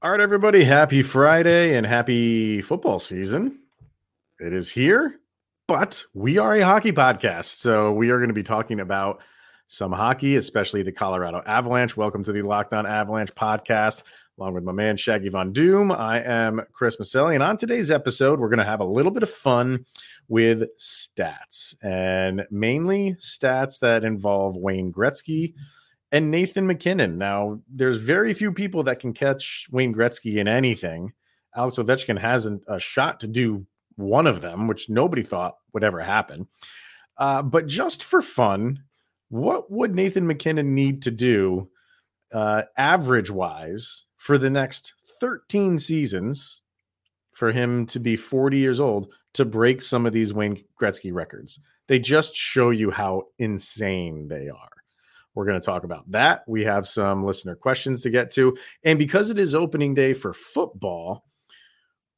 All right, everybody. Happy Friday and happy football season. It is here, but we are a hockey podcast. So we are going to be talking about some hockey, especially the Colorado Avalanche. Welcome to the Locked On Avalanche podcast, along with my man Shaggy Von Doom. I am Chris Maselli, and on today's episode, we're going to have a little bit of fun with stats and mainly stats that involve Wayne Gretzky and Nathan MacKinnon. Now, there's very few people that can catch Wayne Gretzky in anything. Alex Ovechkin hasn't a shot to do one of them, which nobody thought would ever happen. Uh, but just for fun, what would Nathan MacKinnon need to do, uh, average wise, for the next 13 seasons for him to be 40 years old to break some of these Wayne Gretzky records? They just show you how insane they are. We're going to talk about that. We have some listener questions to get to. And because it is opening day for football,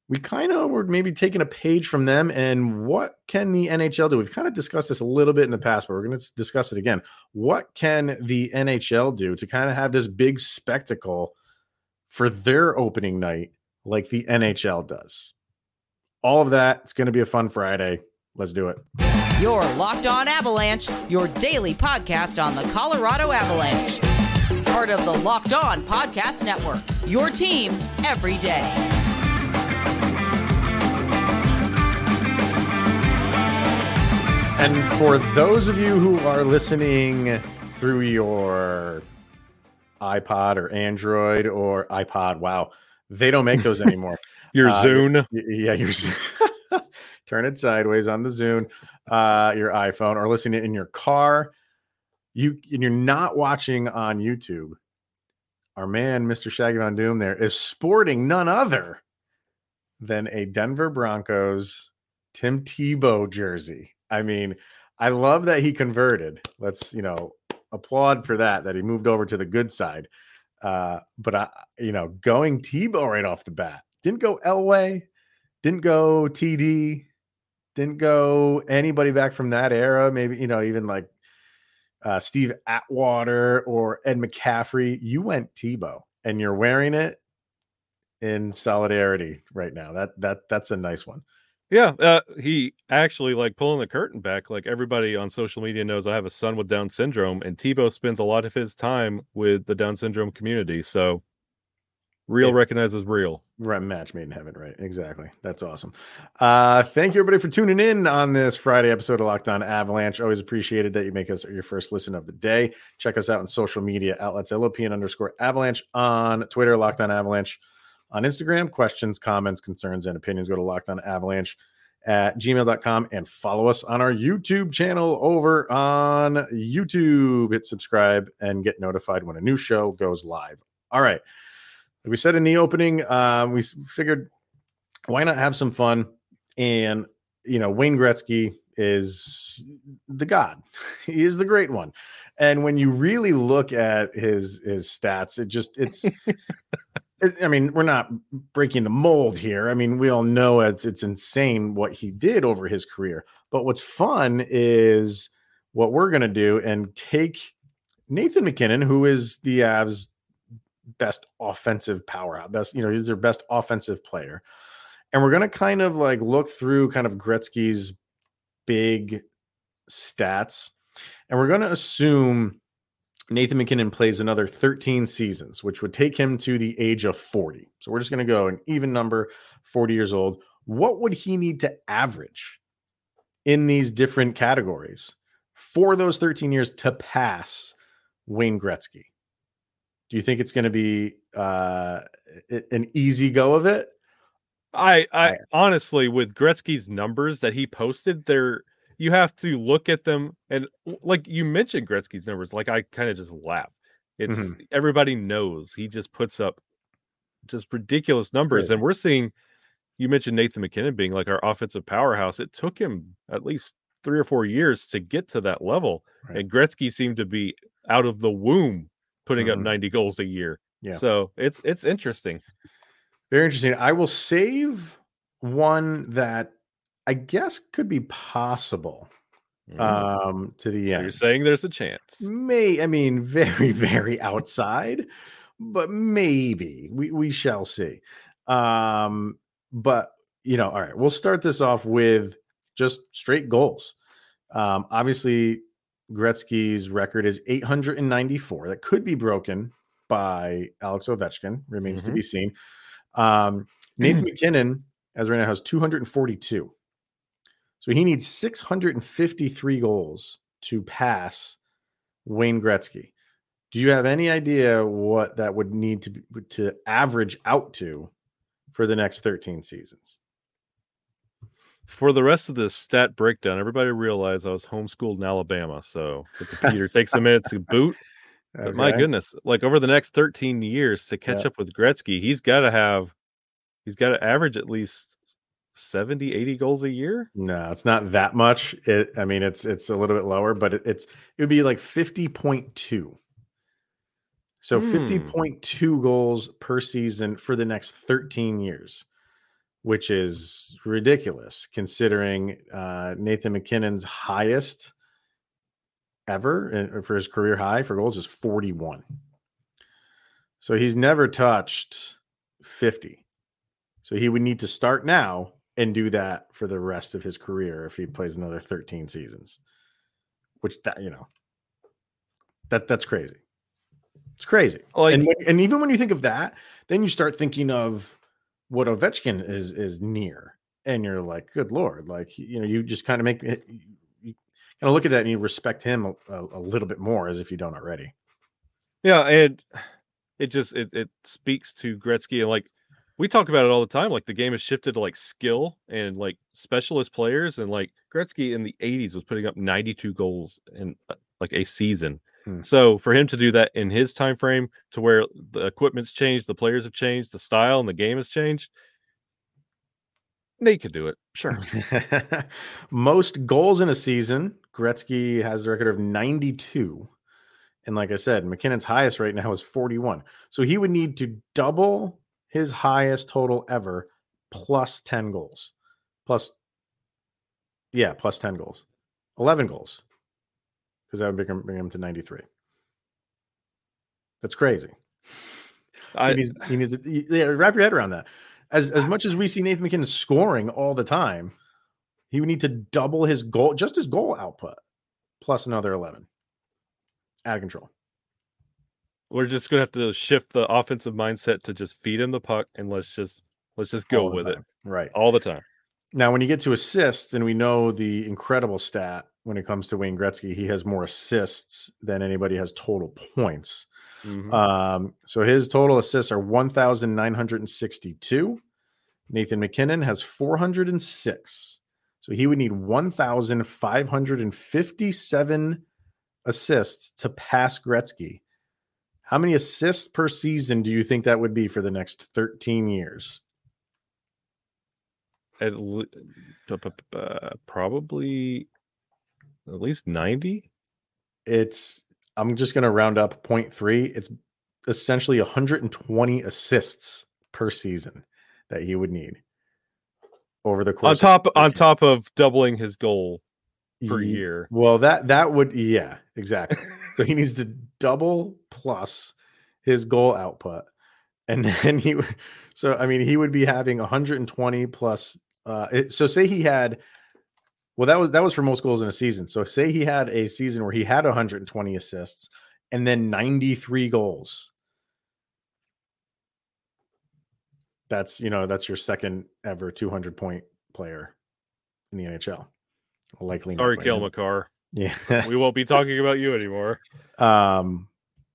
we kind of were maybe taking a page from them and what can the NHL do? We've kind of discussed this a little bit in the past, but we're going to discuss it again. What can the NHL do to kind of have this big spectacle for their opening night like the NHL does? All of that. It's going to be a fun Friday. Let's do it. Your Locked On Avalanche, your daily podcast on the Colorado Avalanche. Part of the Locked On Podcast Network. Your team every day. And for those of you who are listening through your iPod or Android or iPod, wow, they don't make those anymore. your uh, Zune. Yeah, your Zoom. turn it sideways on the Zune, uh, your iPhone, or listening in your car. You and you're not watching on YouTube. Our man, Mr. Shaggy Von Doom, there is sporting none other than a Denver Broncos Tim Tebow jersey. I mean, I love that he converted. Let's you know applaud for that that he moved over to the good side. Uh, but I, you know, going Tebow right off the bat didn't go Elway, didn't go TD, didn't go anybody back from that era. Maybe you know even like uh, Steve Atwater or Ed McCaffrey. You went Tebow, and you're wearing it in solidarity right now. That that that's a nice one. Yeah, uh, he actually like pulling the curtain back. Like everybody on social media knows, I have a son with Down syndrome, and Tebow spends a lot of his time with the Down syndrome community. So Real recognizes real. Right, match made in heaven, right? Exactly. That's awesome. Uh, thank you everybody for tuning in on this Friday episode of Locked On Avalanche. Always appreciated that you make us your first listen of the day. Check us out on social media outlets LOPN underscore Avalanche on Twitter, Locked On Avalanche on Instagram. Questions, comments, concerns, and opinions go to Locked On Avalanche at gmail.com and follow us on our YouTube channel over on YouTube. Hit subscribe and get notified when a new show goes live. All right we said in the opening, uh, we figured why not have some fun? And you know, Wayne Gretzky is the god. He is the great one. And when you really look at his his stats, it just it's. it, I mean, we're not breaking the mold here. I mean, we all know it's it's insane what he did over his career. But what's fun is what we're going to do and take Nathan MacKinnon, who is the Avs best offensive power best, you know, he's their best offensive player. And we're going to kind of like look through kind of Gretzky's big stats. And we're going to assume Nathan MacKinnon plays another 13 seasons, which would take him to the age of 40. So we're just going to go an even number, 40 years old. What would he need to average in these different categories for those 13 years to pass Wayne Gretzky? Do you think it's going to be uh, an easy go of it? I, I honestly, with Gretzky's numbers that he posted, there you have to look at them and like you mentioned Gretzky's numbers, like I kind of just laugh. It's mm-hmm. everybody knows he just puts up just ridiculous numbers, and we're seeing. You mentioned Nathan MacKinnon being like our offensive powerhouse. It took him at least three or four years to get to that level, right. and Gretzky seemed to be out of the womb putting mm-hmm. up 90 goals a year. Yeah. So it's it's interesting. Very interesting. I will save one that I guess could be possible mm. um to the so end. You're saying there's a chance. May I mean very very outside, but maybe we we shall see. Um, but you know, all right, we'll start this off with just straight goals. Um, obviously, Gretzky's record is 894. That could be broken by Alex Ovechkin. Remains mm-hmm. to be seen. Um, Nathan MacKinnon, as right now, has 242. So he needs 653 goals to pass Wayne Gretzky. Do you have any idea what that would need to be, to average out to for the next 13 seasons? For the rest of this stat breakdown, everybody realized I was homeschooled in Alabama, so the computer takes a minute to boot. Okay. But my goodness, like over the next 13 years to catch yeah. up with Gretzky, he's got to have, he's got to average at least 70 80 goals a year no it's not that much it i mean it's it's a little bit lower but it, it's it would be like 50.2 so mm. 50.2 goals per season for the next 13 years which is ridiculous considering uh, nathan mackinnon's highest ever for his career high for goals is 41 so he's never touched 50 so he would need to start now and do that for the rest of his career if he plays another 13 seasons. Which that you know, that that's crazy. It's crazy. Like, and and even when you think of that, then you start thinking of what Ovechkin is is near, and you're like, good lord, like you know, you just kind of make you kind of look at that and you respect him a, a, a little bit more as if you don't already. Yeah, and it just it it speaks to Gretzky and like we talk about it all the time. Like the game has shifted to like skill and like specialist players, and like Gretzky in the '80s was putting up 92 goals in uh, like a season. Hmm. So for him to do that in his time frame, to where the equipment's changed, the players have changed, the style and the game has changed, they could do it. Sure. Most goals in a season, Gretzky has a record of 92. And like I said, MacKinnon's highest right now is 41. So he would need to double his highest total ever, plus 10 goals. Plus, yeah, plus 10 goals. 11 goals. Because that would bring him, bring him to 93. That's crazy. I, he needs, he needs to yeah, wrap your head around that. As as much as we see Nathan MacKinnon scoring all the time, he would need to double his goal, just his goal output, plus another 11. Out of control. We're just gonna have to shift the offensive mindset to just feed him the puck and let's just let's just go with time. it. Right. All the time. Now, when you get to assists, and we know the incredible stat when it comes to Wayne Gretzky, he has more assists than anybody has total points. Mm-hmm. Um, so his total assists are 1,962. Nathan MacKinnon has 406. So he would need 1,557 assists to pass Gretzky how many assists per season do you think that would be for the next 13 years? At le- uh, probably at least 90. It's I'm just going to round up 0.3. It's essentially 120 assists per season that he would need over the course on top on top of doubling his goal per year. Well, that that would yeah, exactly. so he needs to double plus his goal output. And then he so I mean he would be having 120 plus uh it, so say he had well that was that was for most goals in a season. So say he had a season where he had 120 assists and then 93 goals. That's you know that's your second ever 200 point player in the NHL. Likely. Sorry, Cale Makar. Yeah, we won't be talking about you anymore. Um,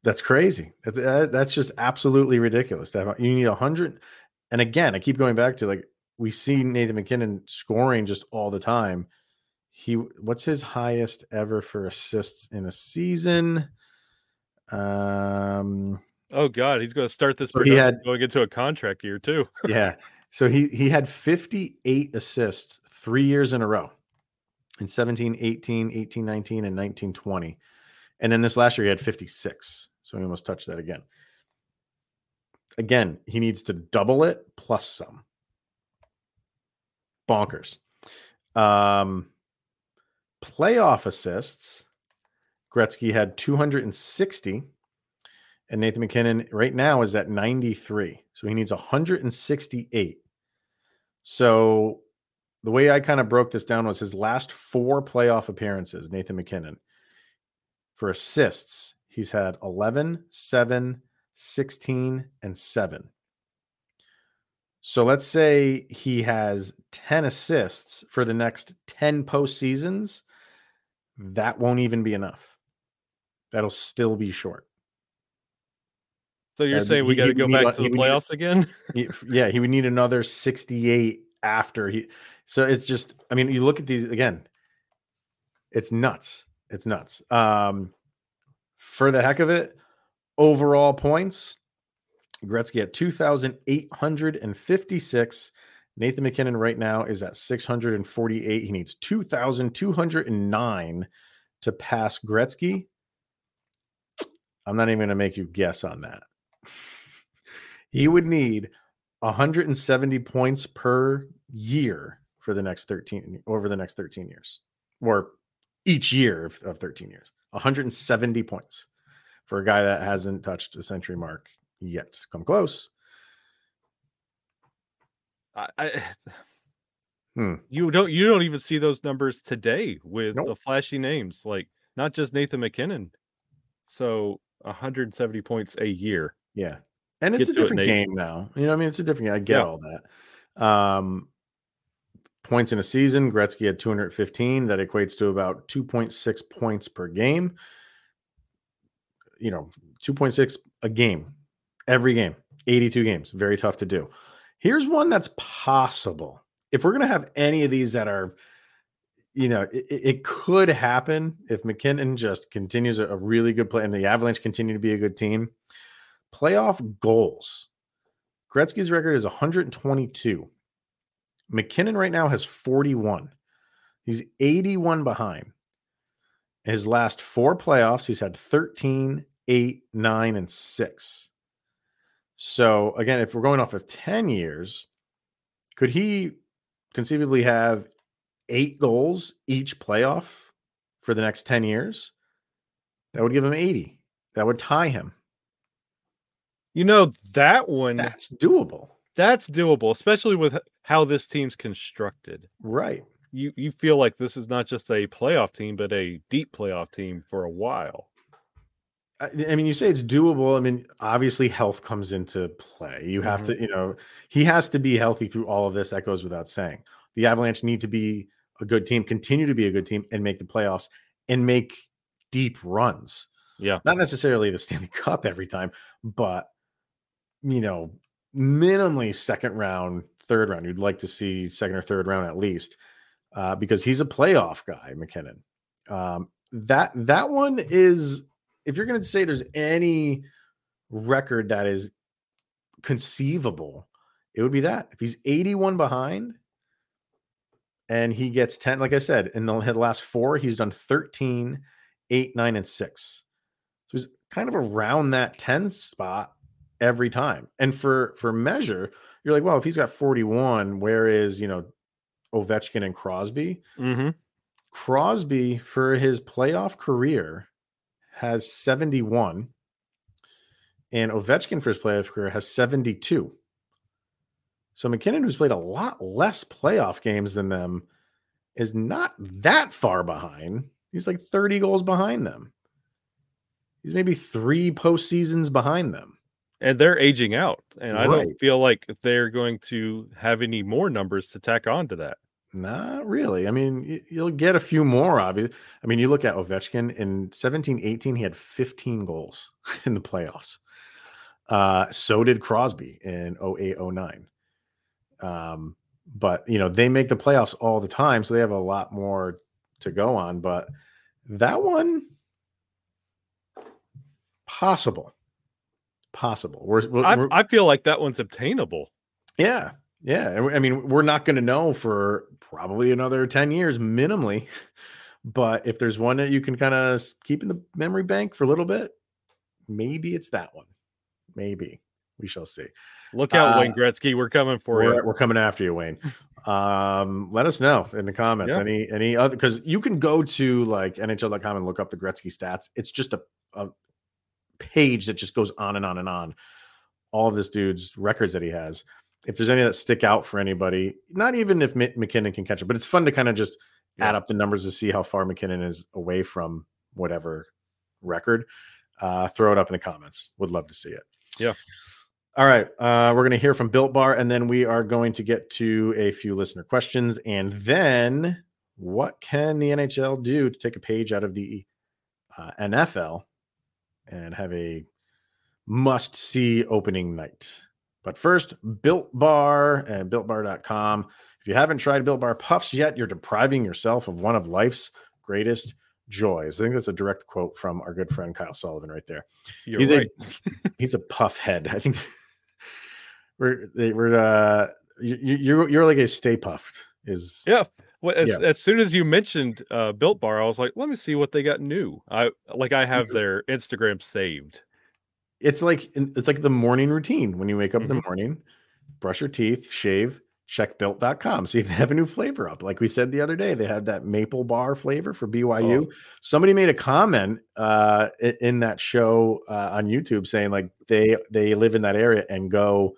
that's crazy. That's just absolutely ridiculous. You need a hundred, and again, I keep going back to like we see Nathan MacKinnon scoring just all the time. He, what's his highest ever for assists in a season? Um. Oh God, he's going to start this. So he had going into a contract year too. yeah. So he he had 58 assists three years in a row in 17, 18, 18, 19, and 19, 20. And then this last year, he had 56. So he almost touched that again. Again, he needs to double it plus some. Bonkers. Um, playoff assists, Gretzky had 260. and Nathan MacKinnon right now is at 93. So he needs 168. So the way I kind of broke this down was his last four playoff appearances, Nathan MacKinnon, For assists, he's had 11, 7, 16, and 7. So let's say he has 10 assists for the next 10 postseasons. That won't even be enough. That'll still be short. So you're uh, saying we got to go back to the playoffs need, again? he, yeah, he would need another 68 after he. So it's just, I mean, you look at these again. It's nuts. It's nuts. Um, for the heck of it, overall points, Gretzky at 2,856. Nathan MacKinnon right now is at 648. He needs 2,209 to pass Gretzky. I'm not even going to make you guess on that. he would need 170 points per year for the next 13 over the next 13 years or each year of, of 13 years 170 points for a guy that hasn't touched a century mark yet come close I, I hmm. you don't you don't even see those numbers today with nope. the flashy names like not just Nathan MacKinnon so 170 points a year yeah and it's Get a different it, game now. You know, I mean, it's a different game. I get yeah. all that. Um, points in a season, Gretzky had 215. That equates to about 2.6 points per game. You know, 2.6 a game, every game, 82 games. Very tough to do. Here's one that's possible. If we're going to have any of these that are, you know, it, it, could happen if MacKinnon just continues a, a really good play and the Avalanche continue to be a good team Playoff goals. Gretzky's record is 122. MacKinnon right now has 41. He's 81 behind. His last four playoffs, he's had 13, 8, 9, and 6. So, again, if we're going off of 10 years, could he conceivably have eight goals each playoff for the next 10 years? That would give him 80. That would tie him. You know that one that's doable. That's doable, especially with how this team's constructed. Right. You you feel like this is not just a playoff team, but a deep playoff team for a while. I, mean, you say it's doable. I mean, obviously, health comes into play. You have mm-hmm. to, you know, he has to be healthy through all of this. That goes without saying. The Avalanche need to be a good team, continue to be a good team, and make the playoffs and make deep runs. Yeah. Not necessarily the Stanley Cup every time, but you know, minimally second round, third round. You'd like to see second or third round at least, uh, because he's a playoff guy, MacKinnon. Um, that that one is, if you're going to say there's any record that is conceivable, it would be that. If he's 81 behind and he gets 10, like I said, in the last four, he's done 13, 8, 9, and 6. So he's kind of around that 10 spot every time. And for for measure, you're like, well, if he's got 41, where is you know Ovechkin and Crosby? Mm-hmm. Crosby for his playoff career has 71, and Ovechkin for his playoff career has 72. So MacKinnon, who's played a lot less playoff games than them, is not that far behind. He's like 30 goals behind them. He's maybe three postseasons behind them and they're aging out and i don't feel like they're going to have any more numbers to tack on to that not really i mean you'll get a few more obviously i mean you look at ovechkin in 17 18 he had 15 goals in the playoffs uh so did crosby in 08 09 um but you know they make the playoffs all the time so they have a lot more to go on but that one possible possible. We're, we're, I, I, feel like that one's obtainable. Yeah. Yeah. I mean, we're not going to know for probably another 10 years minimally. But if there's one that you can kind of keep in the memory bank for a little bit, maybe it's that one. Maybe we shall see. Look out, uh, Wayne Gretzky. We're coming for we're, you. We're coming after you, Wayne. um, let us know in the comments. Yeah. Any any other because you can go to like NHL.com and look up the Gretzky stats. It's just a, a page that just goes on and on and on. All of this dude's records that he has. If there's any that stick out for anybody, not even if mackinnon can catch it, but it's fun to kind of just yeah. add up the numbers to see how far MacKinnon is away from whatever record. Uh, throw it up in the comments. Would love to see it. Yeah. All right. Uh, we're going to hear from Built Bar, and then we are going to get to a few listener questions. And then, what can the NHL do to take a page out of the uh, NFL and have a must see opening night? But first, Built Bar and BuiltBar.com. If you haven't tried Built Bar Puffs yet, you're depriving yourself of one of life's greatest joys. I think that's a direct quote from our good friend Kyle Sullivan right there. You're he's right. a he's a puff head. I think we're they, we're uh you, you're you're like a stay puffed is yeah. Well, as, yeah. as soon as you mentioned uh, Built Bar, I was like, let me see what they got new. I like I have their Instagram saved. It's like it's like the morning routine when you wake up mm-hmm. in the mm-hmm. morning, brush your teeth, shave, check built.com see if they have a new flavor up like we said the other day they had that maple bar flavor for byu oh. somebody made a comment uh, in that show uh, on youtube saying like they they live in that area and go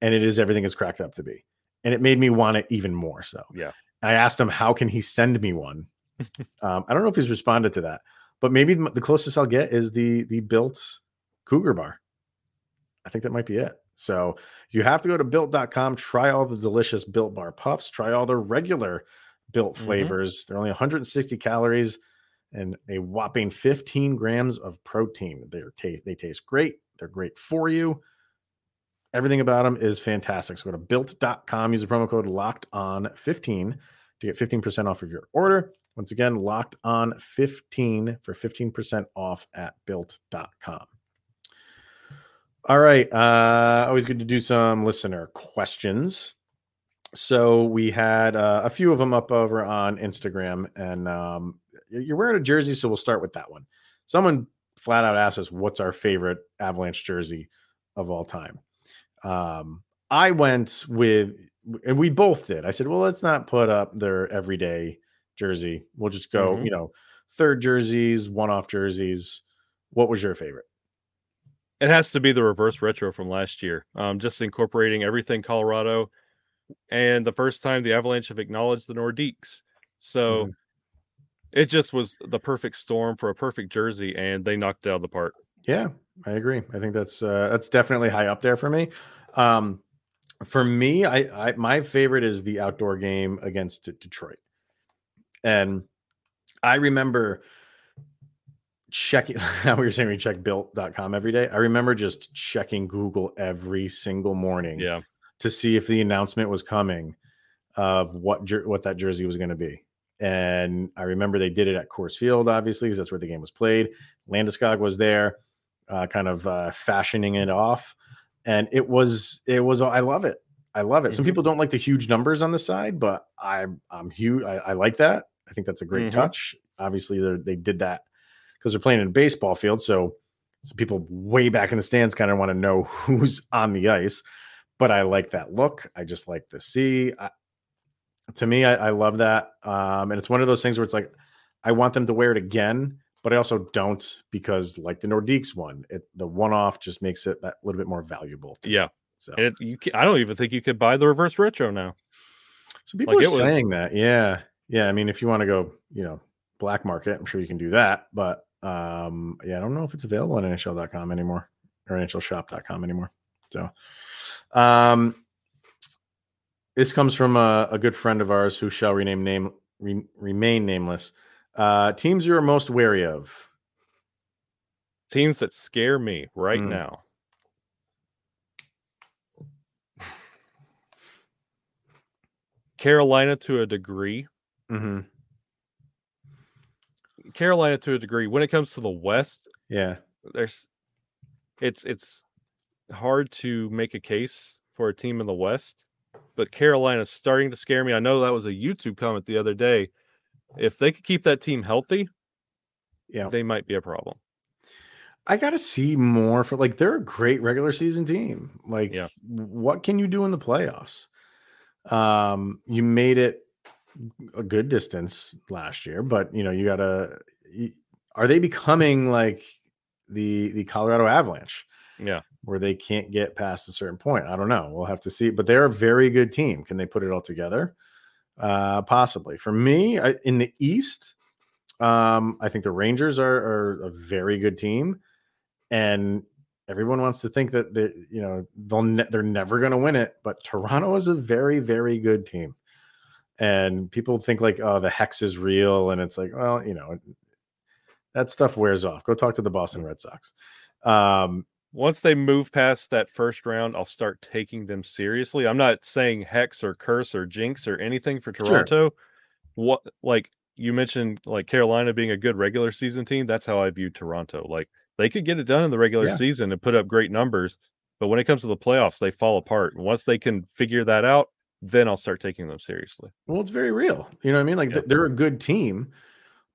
and it is everything is cracked up to be and it made me want it even more so yeah i asked him how can he send me one um, i don't know if he's responded to that but maybe the closest i'll get is the the built cougar bar i think that might be it so you have to go to built.com, try all the delicious built bar puffs, try all the regular built mm-hmm. flavors. Mm-hmm. They're only 160 calories and a whopping 15 grams of protein. They're t- they taste great. They're great for you. Everything about them is fantastic. So go to built.com, use the promo code locked on 15 to get 15% off of your order. Once again, locked on 15 for 15% off at built.com. All right. Uh, always good to do some listener questions. So we had uh, a few of them up over on Instagram, and um, you're wearing a jersey, so we'll start with that one. Someone flat out asked us, "What's our favorite Avalanche jersey of all time?" Um, I went with, and we both did. I said, "Well, let's not put up their everyday jersey. We'll just go, mm-hmm. you know, third jerseys, one-off jerseys." What was your favorite? It has to be the reverse retro from last year. Um, just incorporating everything Colorado, and the first time the Avalanche have acknowledged the Nordiques. So mm. it just was the perfect storm for a perfect jersey, and they knocked it out of the park. Yeah, I agree. I think that's uh, that's definitely high up there for me. Um, for me, I, I my favorite is the outdoor game against Detroit, and I remember checking how we were saying we check built.com every day. I remember just checking Google every single morning yeah. to see if the announcement was coming of what jer- what that jersey was going to be. And I remember they did it at Coors Field, obviously, because that's where the game was played. Landeskog was there, uh, kind of uh, fashioning it off, and it was it was. I love it. I love it. Mm-hmm. Some people don't like the huge numbers on the side, but I'm I'm huge. I, I like that. I think that's a great mm-hmm. touch. Obviously, they did that because they're playing in a baseball field. So, so people way back in the stands kind of want to know who's on the ice. But I like that look. I just like to see. I, to me, I, I love that. Um, and it's one of those things where it's like, I want them to wear it again, but I also don't because, like the Nordiques one, it, the one off just makes it that little bit more valuable. Yeah. So it, you, I don't even think you could buy the reverse retro now. So people like are saying was... that. Yeah. Yeah. I mean, if you want to go, you know, black market, I'm sure you can do that. But um, yeah, I don't know if it's available on NHL.com anymore or NHLShop.com anymore. So, um, this comes from a, a, good friend of ours who shall rename name re, remain nameless. Uh, teams you are most wary of. Teams that scare me right mm. now. Carolina to a degree. Mm-hmm. Carolina to a degree. When it comes to the West, yeah, there's it's it's hard to make a case for a team in the West, but Carolina's starting to scare me. I know that was a YouTube comment the other day. If they could keep that team healthy, yeah, they might be a problem. I got to see more for like they're a great regular season team. Like, yeah. what can you do in the playoffs? Um, you made it a good distance last year, but you know, you gotta. Are they becoming like the the Colorado Avalanche. Yeah. Where they can't get past a certain point. I don't know. We'll have to see. But they're a very good team. Can they put it all together? Uh possibly. For me, I, in the East, um, I think the Rangers are, are a very good team. And everyone wants to think that they, you know, they'll ne- they're never going to win it, but Toronto is a very, very good team. And people think like, oh, the hex is real, and it's like, well, you know, that stuff wears off. Go talk to the Boston Red Sox. Um, Once they move past that first round, I'll start taking them seriously. I'm not saying hex or curse or jinx or anything for Toronto. Sure. What like you mentioned, like Carolina being a good regular season team. That's how I view Toronto. Like they could get it done in the regular yeah. season and put up great numbers, but when it comes to the playoffs, they fall apart. And once they can figure that out, then I'll start taking them seriously. Well, it's very real. You know what I mean? Like yeah. they're a good team,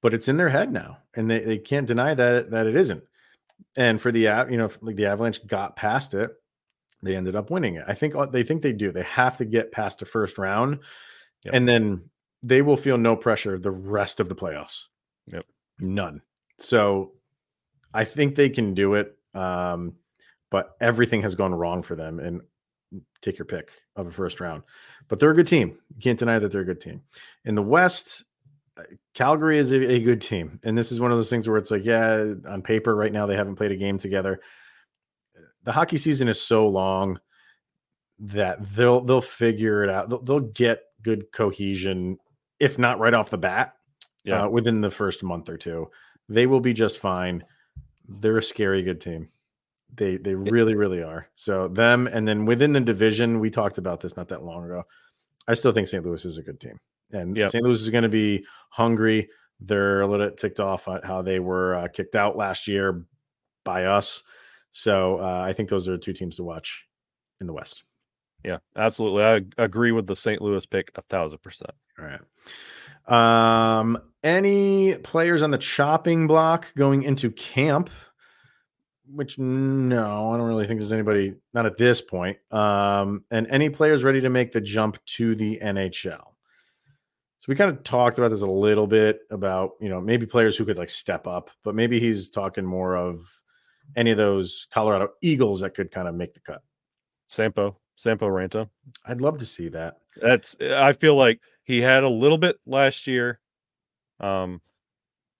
but it's in their head now, and they, they can't deny that that it isn't. And for the you know, like the Avalanche got past it, they ended up winning it. I think they think they do. They have to get past the first round, yep. and then they will feel no pressure the rest of the playoffs. Yep, none. So I think they can do it. Um, but everything has gone wrong for them. And take your pick of a first round. But they're a good team. You can't deny that they're a good team. In the West, uh, Calgary is a, a, good team. And this is one of those things where it's like, yeah, on paper right now they haven't played a game together. The hockey season is so long that they'll they'll figure it out. They'll, they'll get good cohesion, if not right off the bat, yeah, uh, within the first month or two. They will be just fine they're a scary good team. They they really really are. So them and then within the division, we talked about this not that long ago. I still think St. Louis is a good team, and yep. St. Louis is going to be hungry. They're a little bit ticked off at how they were uh, kicked out last year by us. So uh, I think those are two teams to watch in the West. Yeah, absolutely. I agree with the St. Louis pick a thousand percent. All right. Um, any players on the chopping block going into camp? Which no, I don't really think there's anybody not at this point. Um, and any players ready to make the jump to the NHL. So we kind of talked about this a little bit about you know maybe players who could like step up, but maybe he's talking more of any of those Colorado Eagles that could kind of make the cut. Sampo, Sampo Ranta. I'd love to see that. That's I feel like he had a little bit last year. Um,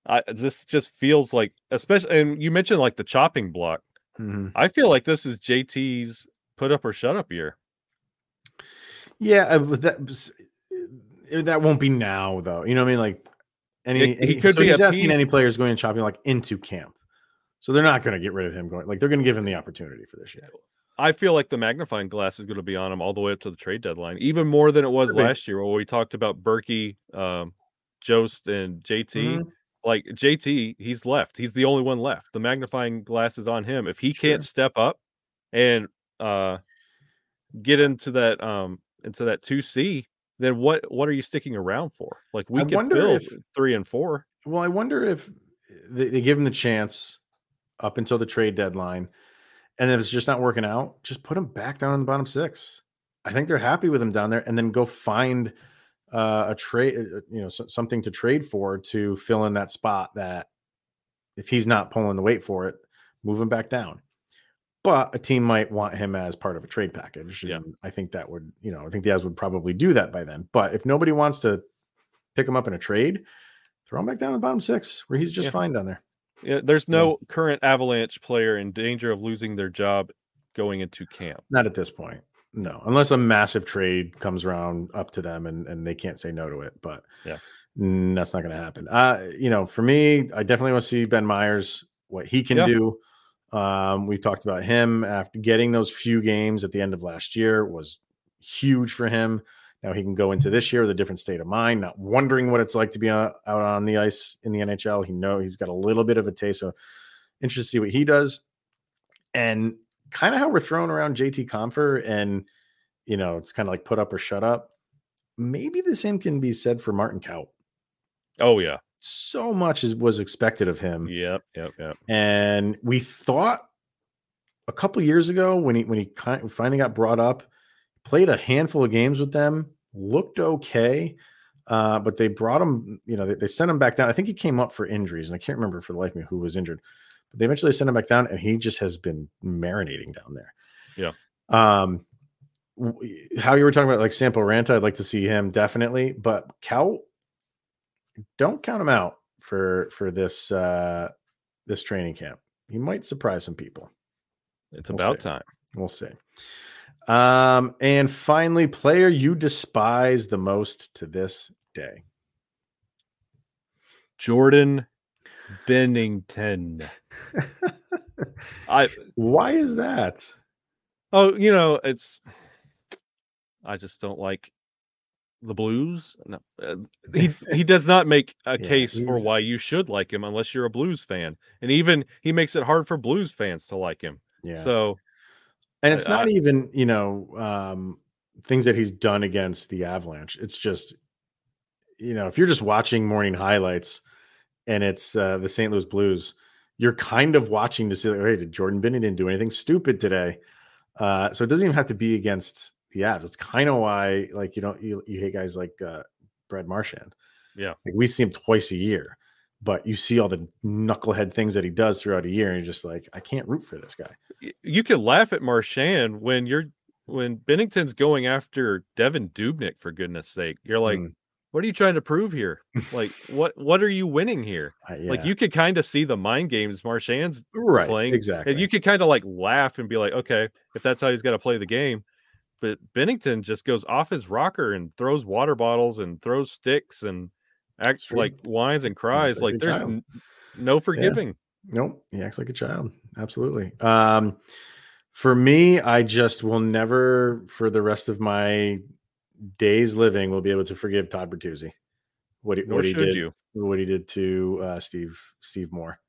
I this just feels like, especially, and you mentioned like the chopping block. Mm-hmm. I feel like this is JT's put up or shut up year. Yeah, that eh, that won't be now though. You know what I mean? Like any he could so be he's asking piece. any players going and chopping like into camp. So they're not going to get rid of him going. Like they're going to give him the opportunity for this year. I feel like the magnifying glass is going to be on him all the way up to the trade deadline, even more than it was last year, where we talked about Berkey, um, Jost, and JT. Mm-hmm. Like JT, he's left. He's the only one left. The magnifying glass is on him. If he sure. can't step up and uh, get into that um, into that two C, then what what are you sticking around for? Like we I can fill if, three and four. Well, I wonder if they, they give him the chance up until the trade deadline and if it's just not working out, just put him back down in the bottom six. I think they're happy with him down there, and then go find uh, a trade, uh, uh, you know, something to trade for to fill in that spot. That if he's not pulling the weight for it, move him back down. But a team might want him as part of a trade package. Yeah, I think that would, you know, I think the Avs would probably do that by then. But if nobody wants to pick him up in a trade, throw him back down in the bottom six, where he's just yeah. fine down there. Yeah, there's no yeah. current Avalanche player in danger of losing their job going into camp. Not at this point. No, unless a massive trade comes around up to them and, and they can't say no to it. But yeah, that's not going to happen. Uh, you know, for me, I definitely want to see Ben Meyers, what he can yeah. do. Um, we talked about him after getting those few games at the end of last year was huge for him. Now he can go into this year with a different state of mind, not wondering what it's like to be out on the ice in the NHL. He know he's got a little bit of a taste, so interested to see what he does. And kind of how we're throwing around JT Compher, and you know, it's kind of like put up or shut up. Maybe the same can be said for Martin Kaut. Oh yeah, so much is, was expected of him. Yep, yep, yep. And we thought a couple years ago when he when he finally got brought up played a handful of games with them, looked okay. Uh, but they brought him, you know, they, they, sent him back down. I think he came up for injuries, and I can't remember for the life of me who was injured. But they eventually sent him back down, and he just has been marinating down there. Yeah. Um, how you were talking about like Sampo Ranta, I'd like to see him definitely, but Cal, don't count him out for for this uh this training camp. He might surprise some people. It's we'll about see. time. We'll see. Um, and finally, player you despise the most to this day. Jordan Binnington. I why is that? Oh, you know, it's I just don't like the Blues. No, uh, he he does not make a yeah, case for why you should like him unless you're a Blues fan, and even he makes it hard for Blues fans to like him. Yeah. So, and it's I, not I, even you know um, things that he's done against the Avalanche. It's just you know if you're just watching morning highlights and it's uh, the St. Louis Blues, you're kind of watching to see like, hey, did Jordan Binnington do anything stupid today? Uh, so it doesn't even have to be against the Avs. It's kind of why like you don't you, you hate guys like uh, Brad Marchand. Yeah, like we see him twice a year, but you see all the knucklehead things that he does throughout a year, and you're just like, I can't root for this guy. You can laugh at Marchand when you're when Binnington's going after Devan Dubnyk for goodness sake. You're like, mm. What are you trying to prove here? like, what what are you winning here? Uh, yeah. Like, you could kind of see the mind games Marchand's right, playing exactly, and you could kind of like laugh and be like, okay, if that's how he's got to play the game but Binnington just goes off his rocker and throws water bottles and throws sticks and acts like whines and cries. Like there's n- no forgiving. Yeah. Nope. He acts like a child. Absolutely. Um, for me, I just will never, for the rest of my days living, will be able to forgive Todd Bertuzzi. What he, what he did, you. what he did to uh, Steve Steve Moore,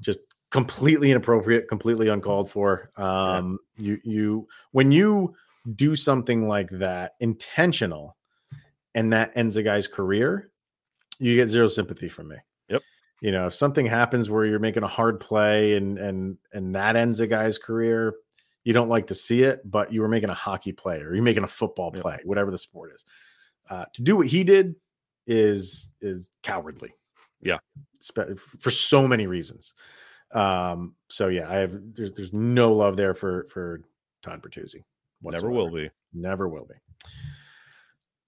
just completely inappropriate, completely uncalled for. Um, yeah. You you when you do something like that intentional and that ends a guy's career, you get zero sympathy from me. Yep. You know, if something happens where you're making a hard play and and and that ends a guy's career, you don't like to see it, but you were making a hockey play or you're making a football play, yep. whatever the sport is. Uh, to do what he did is is cowardly. Yeah, for so many reasons. Um, so yeah, I have there's there's no love there for for Todd Bertuzzi. Whatsoever. Never will be. Never will be.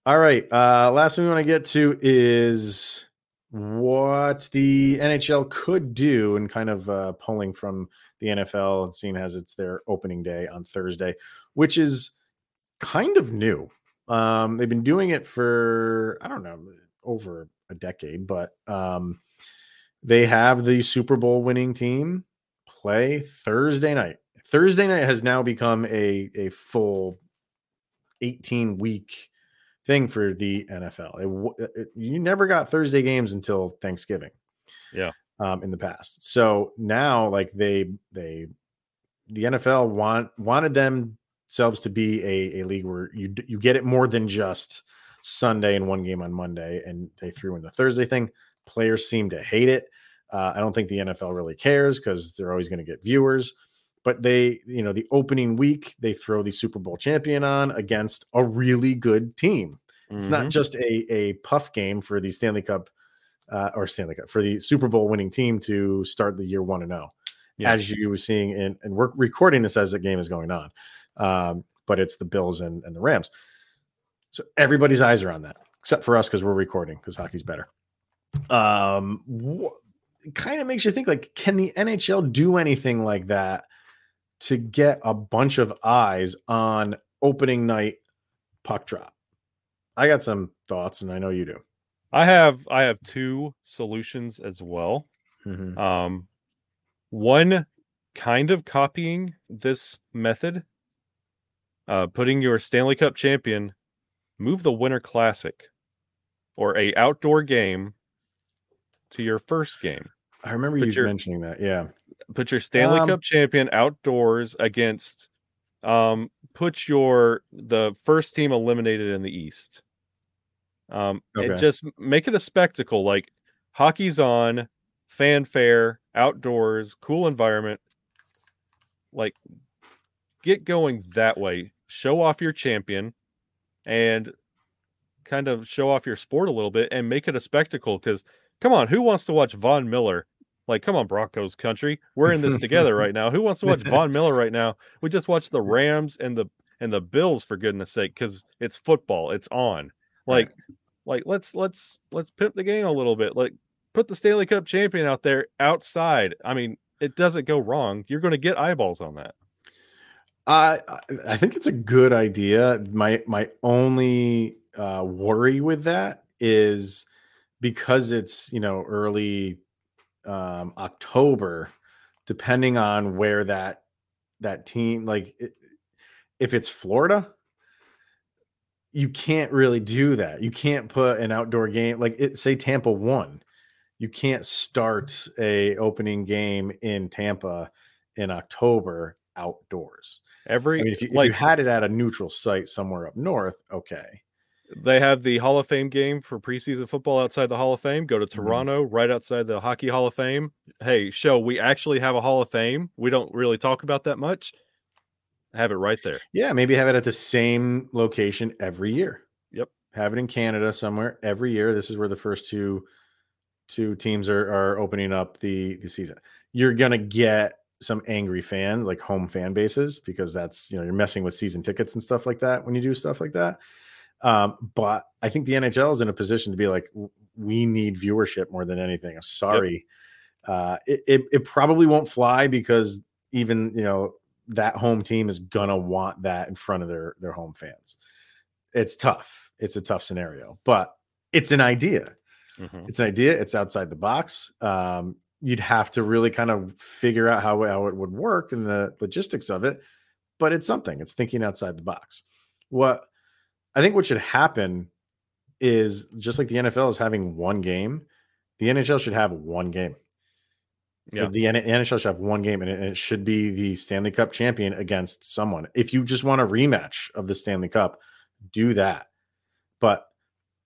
All right. Uh, last thing we want to get to is what the NHL could do and kind of uh, pulling from the NFL and seeing as it's their opening day on Thursday, which is kind of new. Um, they've been doing it for, I don't know, over a decade, but um, they have the Super Bowl winning team play Thursday night Thursday night has now become a a full 18 week thing for the NFL. It, it, you never got Thursday games until Thanksgiving. Yeah. Um, in the past. So now like they they the NFL want wanted themselves to be a, a league where you you get it more than just Sunday and one game on Monday and they threw in the Thursday thing. Players seem to hate it. Uh, I don't think the NFL really cares because they're always going to get viewers but they, you know, the opening week, they throw the Super Bowl champion on against a really good team. It's mm-hmm. not just a, a puff game for the Stanley Cup uh, or Stanley Cup for the Super Bowl winning team to start the year one and zero, oh, as you were seeing in, and we're recording this as the game is going on. Um, but it's the Bills and, and the Rams. So everybody's eyes are on that, except for us because we're recording because hockey's better. Um, wh- kind of makes you think like, can the NHL do anything like that to get a bunch of eyes on opening night puck drop? I got some thoughts, and I know you do. I have I have two solutions as well. Mm-hmm. Um, one kind of copying this method, uh, putting your Stanley Cup champion, move the Winter Classic, or a outdoor game to your first game. I remember Put you your, mentioning that. Yeah, put your Stanley um, Cup champion outdoors against um put your the first team eliminated in the East. Um okay. and just make it a spectacle like hockey's on, fanfare, outdoors, cool environment. Like get going that way. Show off your champion and kind of show off your sport a little bit and make it a spectacle cuz come on, who wants to watch Von Miller Like, come on, Broncos country, we're in this together right now. Who wants to watch Von Miller right now? We just watched the Rams and the and the Bills for goodness sake, because it's football, it's on. Like, right. like let's let's let's pimp the game a little bit. Like, put the Stanley Cup champion out there outside. I mean, it doesn't go wrong. You're going to get eyeballs on that. I I think it's a good idea. My my only uh, worry with that is because it's you know early um, October, depending on where that that team like it, if it's Florida, you can't really do that. You can't put an outdoor game like it say Tampa won. You can't start a opening game in Tampa in October outdoors. Every I mean, if you, like, if you had it at a neutral site somewhere up north, okay. They have the Hall of Fame game for preseason football outside the Hall of Fame. Go to mm-hmm. Toronto, mm-hmm. right outside the Hockey Hall of Fame. Hey, show we actually have a Hall of Fame. We don't really talk about that much. Have it right there. Yeah, maybe have it at the same location every year. Yep. Have it in Canada somewhere every year. This is where the first two two teams are are opening up the the season. You're gonna get some angry fan, like home fan bases, because that's you know you're messing with season tickets and stuff like that when you do stuff like that. Um, but I think the NHL is in a position to be like, we need viewership more than anything. I'm sorry, yep. uh, it, it, it probably won't fly because even you know that home team is gonna want that in front of their their home fans. It's tough. It's a tough scenario, but it's an idea. Mm-hmm. It's an idea. It's outside the box. Um, you'd have to really kind of figure out how, how it would work and the logistics of it but it's something it's thinking outside the box what i think what should happen is just like the nfl is having one game the nhl should have one game yeah. the nhl should have one game and it, should be the stanley cup champion against someone if you just want a rematch of the stanley cup do that but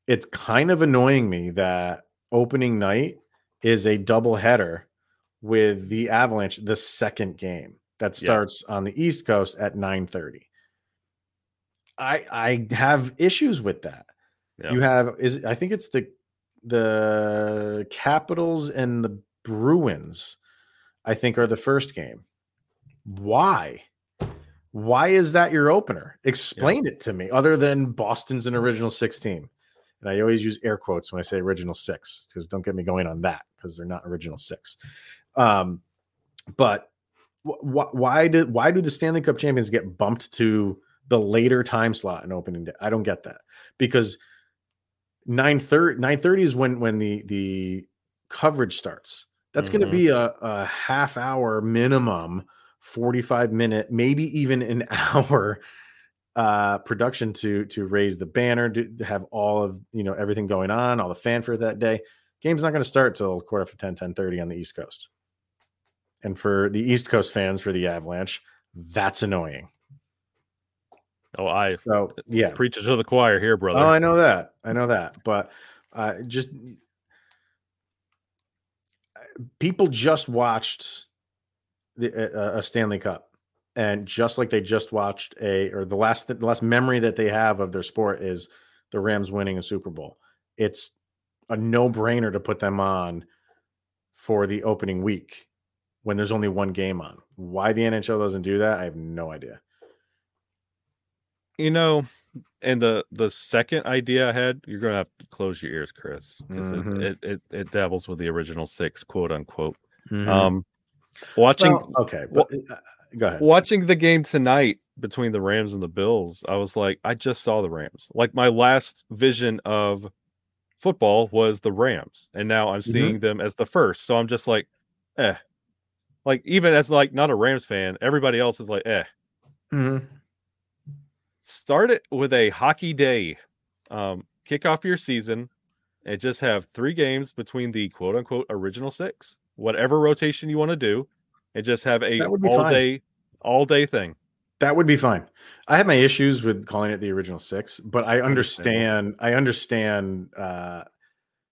it's kind of annoying me that opening night is a double header with the Avalanche the second game that starts yeah. on the East Coast at 9:30. I I have issues with that. Yeah. You have is I think it's the the Capitals and the Bruins I think are the first game. Why? Why is that your opener? Explain yeah. it to me other than Boston's an original 6 team. And I always use air quotes when I say original six because don't get me going on that because they're not original six. Um, but wh- why did why do the Stanley Cup champions get bumped to the later time slot in opening day? I don't get that because 930, 930 is when when the the coverage starts. That's mm-hmm. going to be a, a half hour minimum, 45 minute, maybe even an hour uh, production to to raise the banner, to have all of you know everything going on, all the fanfare that day. Game's not going to start till quarter for 10, 10 30 on the East Coast. And for the East Coast fans for the Avalanche, that's annoying. Oh, I so yeah, preaches to the choir here, brother. Oh, I know that. I know that. But uh, just people just watched the uh, a Stanley Cup and just like they just watched a or the last the last memory that they have of their sport is the Rams winning a Super Bowl. It's a no-brainer to put them on for the opening week when there's only one game on. Why the NHL doesn't do that, I have no idea. You know, and the the second idea I had, you're gonna have to close your ears, Chris, because mm-hmm. it, it, it, it dabbles with the original six, quote unquote. Mm-hmm. Um, watching well, okay, but uh, Go ahead. Watching the game tonight between the Rams and the Bills, I was like, I just saw the Rams. Like my last vision of football was the Rams, and now I'm seeing mm-hmm. them as the first. So I'm just like, eh. Like even as like not a Rams fan, everybody else is like, eh. Mm-hmm. Start it with a hockey day. Um, kick off your season and just have three games between the quote unquote original six, whatever rotation you want to do and just have a all fine. day all day thing. That would be fine. I have my issues with calling it the original six, but I understand. I understand. Uh,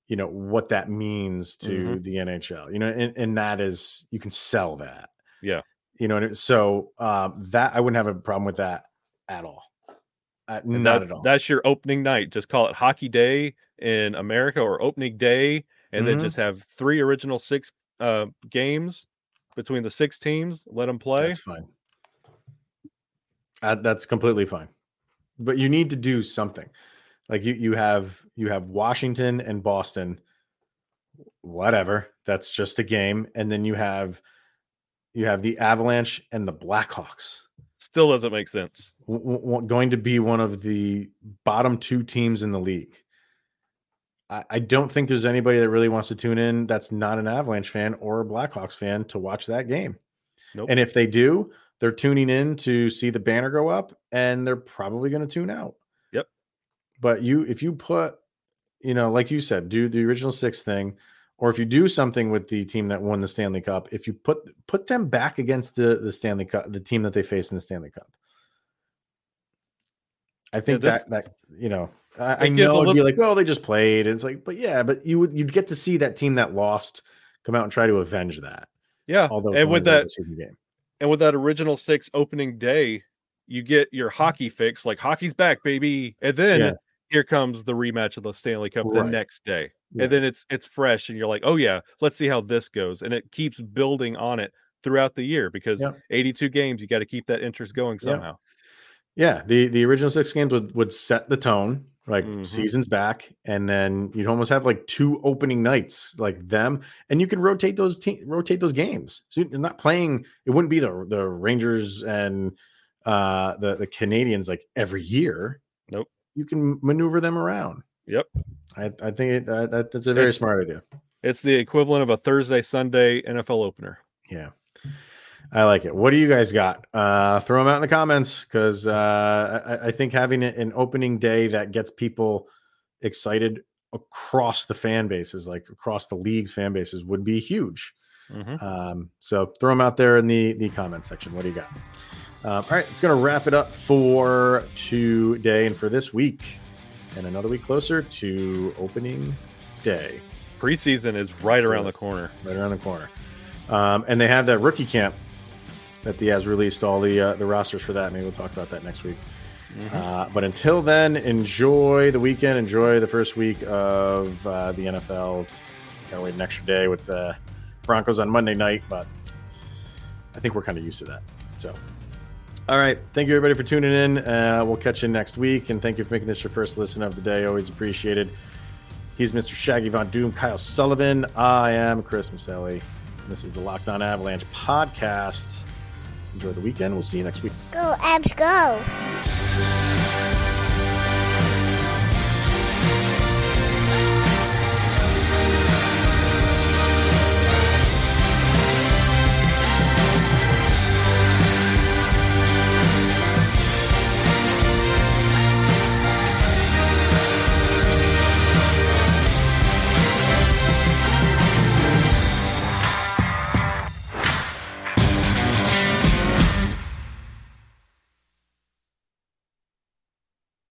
you know what that means to mm-hmm. the NHL. You know, and, and that is you can sell that. Yeah. You know, so um, that I wouldn't have a problem with that at all. Uh, not that, at all. That's your opening night. Just call it Hockey Day in America or Opening Day, and mm-hmm. then just have three original six uh, games between the six teams. Let them play. That's fine. Uh, that's completely fine. But you need to do something. Like you, you have you have Washington and Boston. Whatever. That's just a game, and then you have you have the Avalanche and the Blackhawks. Still doesn't make sense. W- w- going to be one of the bottom two teams in the league. I, I don't think there's anybody that really wants to tune in that's not an Avalanche fan or a Blackhawks fan to watch that game. Nope. And if they do, they're tuning in to see the banner go up and they're probably going to tune out. Yep. But you, if you put, you know, like you said, do the original six thing, or if you do something with the team that won the Stanley Cup, if you put put them back against the the Stanley Cup, the team that they faced in the Stanley Cup, I think Yeah, this- that that you know, I, I It gives a know it'd be like, oh, they just played. It's like, but yeah, but you would you'd get to see that team that lost come out and try to avenge that. Yeah. Although and with that game, and with that original six opening day, you get your hockey fix, like hockey's back, baby. And then Yeah. here comes the rematch of the Stanley Cup the next day. Yeah. And then it's it's fresh and you're like, oh yeah, let's see how this goes. And it keeps building on it throughout the year because Yep. 82 games, you got to keep that interest going somehow. yeah, the the original six games would would set the tone. Like Mhm. seasons back, and then you'd almost have like two opening nights, like them, and you can rotate those te- rotate those games. So you're not playing. It wouldn't be the the Rangers and uh the the Canadiens like every year. Nope. You can maneuver them around. Yep. I, I think it, uh, that, that's a very It's- smart idea. It's the equivalent of a Thursday, Sunday NFL opener. Yeah. I like it. What do you guys got? Uh, throw them out in the comments because uh, I, I think having an opening day that gets people excited across the fan bases, like across the league's fan bases, would be huge. Mhm. Um, so throw them out there in the the comment section. What do you got? Um, all right, it's going to wrap it up for today and for this week, and another week closer to opening day Preseason is right around the corner. right around the corner. Um, and they have that rookie camp that the has released all the uh, the rosters for that. Maybe we'll talk about that next week. Uh, but until then, enjoy the weekend. Enjoy the first week of uh, the NFL. Gotta wait an extra day with the Broncos on Monday night, but I think we're kind of used to that. So, all right. Thank you, everybody, for tuning in. Uh, we'll catch you next week. And thank you for making this your first listen of the day. Always appreciated. He's Mr. Shaggy Von Doom, Kyle Sullivan. I am Chris Maselli. This is the Locked On Avalanche podcast. Enjoy the weekend. We'll see you next week. Go, Avs, go.